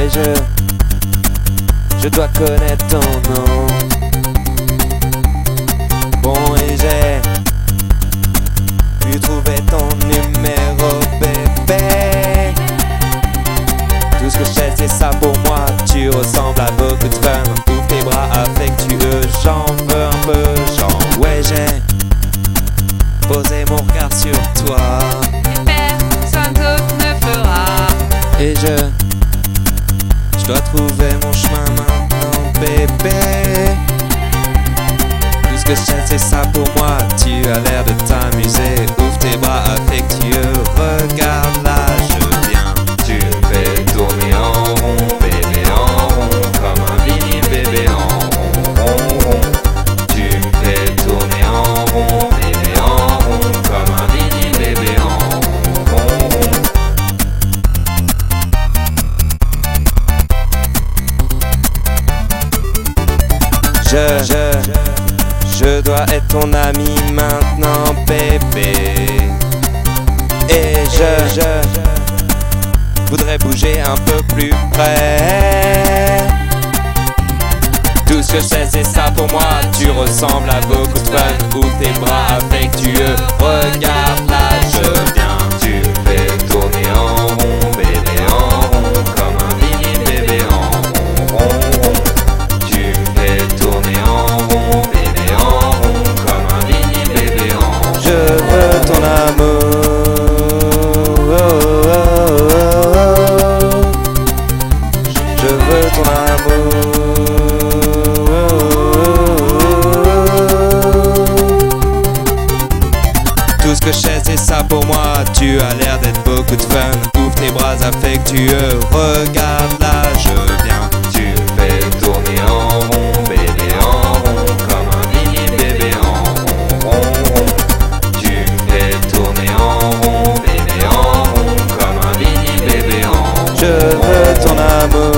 Et je, je dois connaître ton nom. Bon et j'ai pu trouver ton numéro bébé. Tout ce que je sais c'est ça pour moi. Tu ressembles à beaucoup de fun. Ouvre tes bras affectueux, j'en veux un peu. Genre ouais j'ai posé mon regard sur toi. Personne d'autre ne fera. Et je dois trouver mon chemin maintenant, bébé. Tout ce que sais, c'est ça pour moi. Tu as l'air de t'amuser. Je, je, je dois être ton ami maintenant, bébé. Et je, je voudrais bouger un peu plus près. Tout ce que je sais, c'est ça pour moi. Tu ressembles à beaucoup de fun. Ouvre tes bras affectueux. pour moi, tu as l'air d'être beaucoup de fun. Ouvre tes bras affectueux, regarde là, je viens. Tu me fais tourner en rond, bébé en rond, comme un mini bébé en rond, rond, rond. Tu fais tourner en rond, bébé en rond, comme un mini bébé en rond. Je veux ton amour.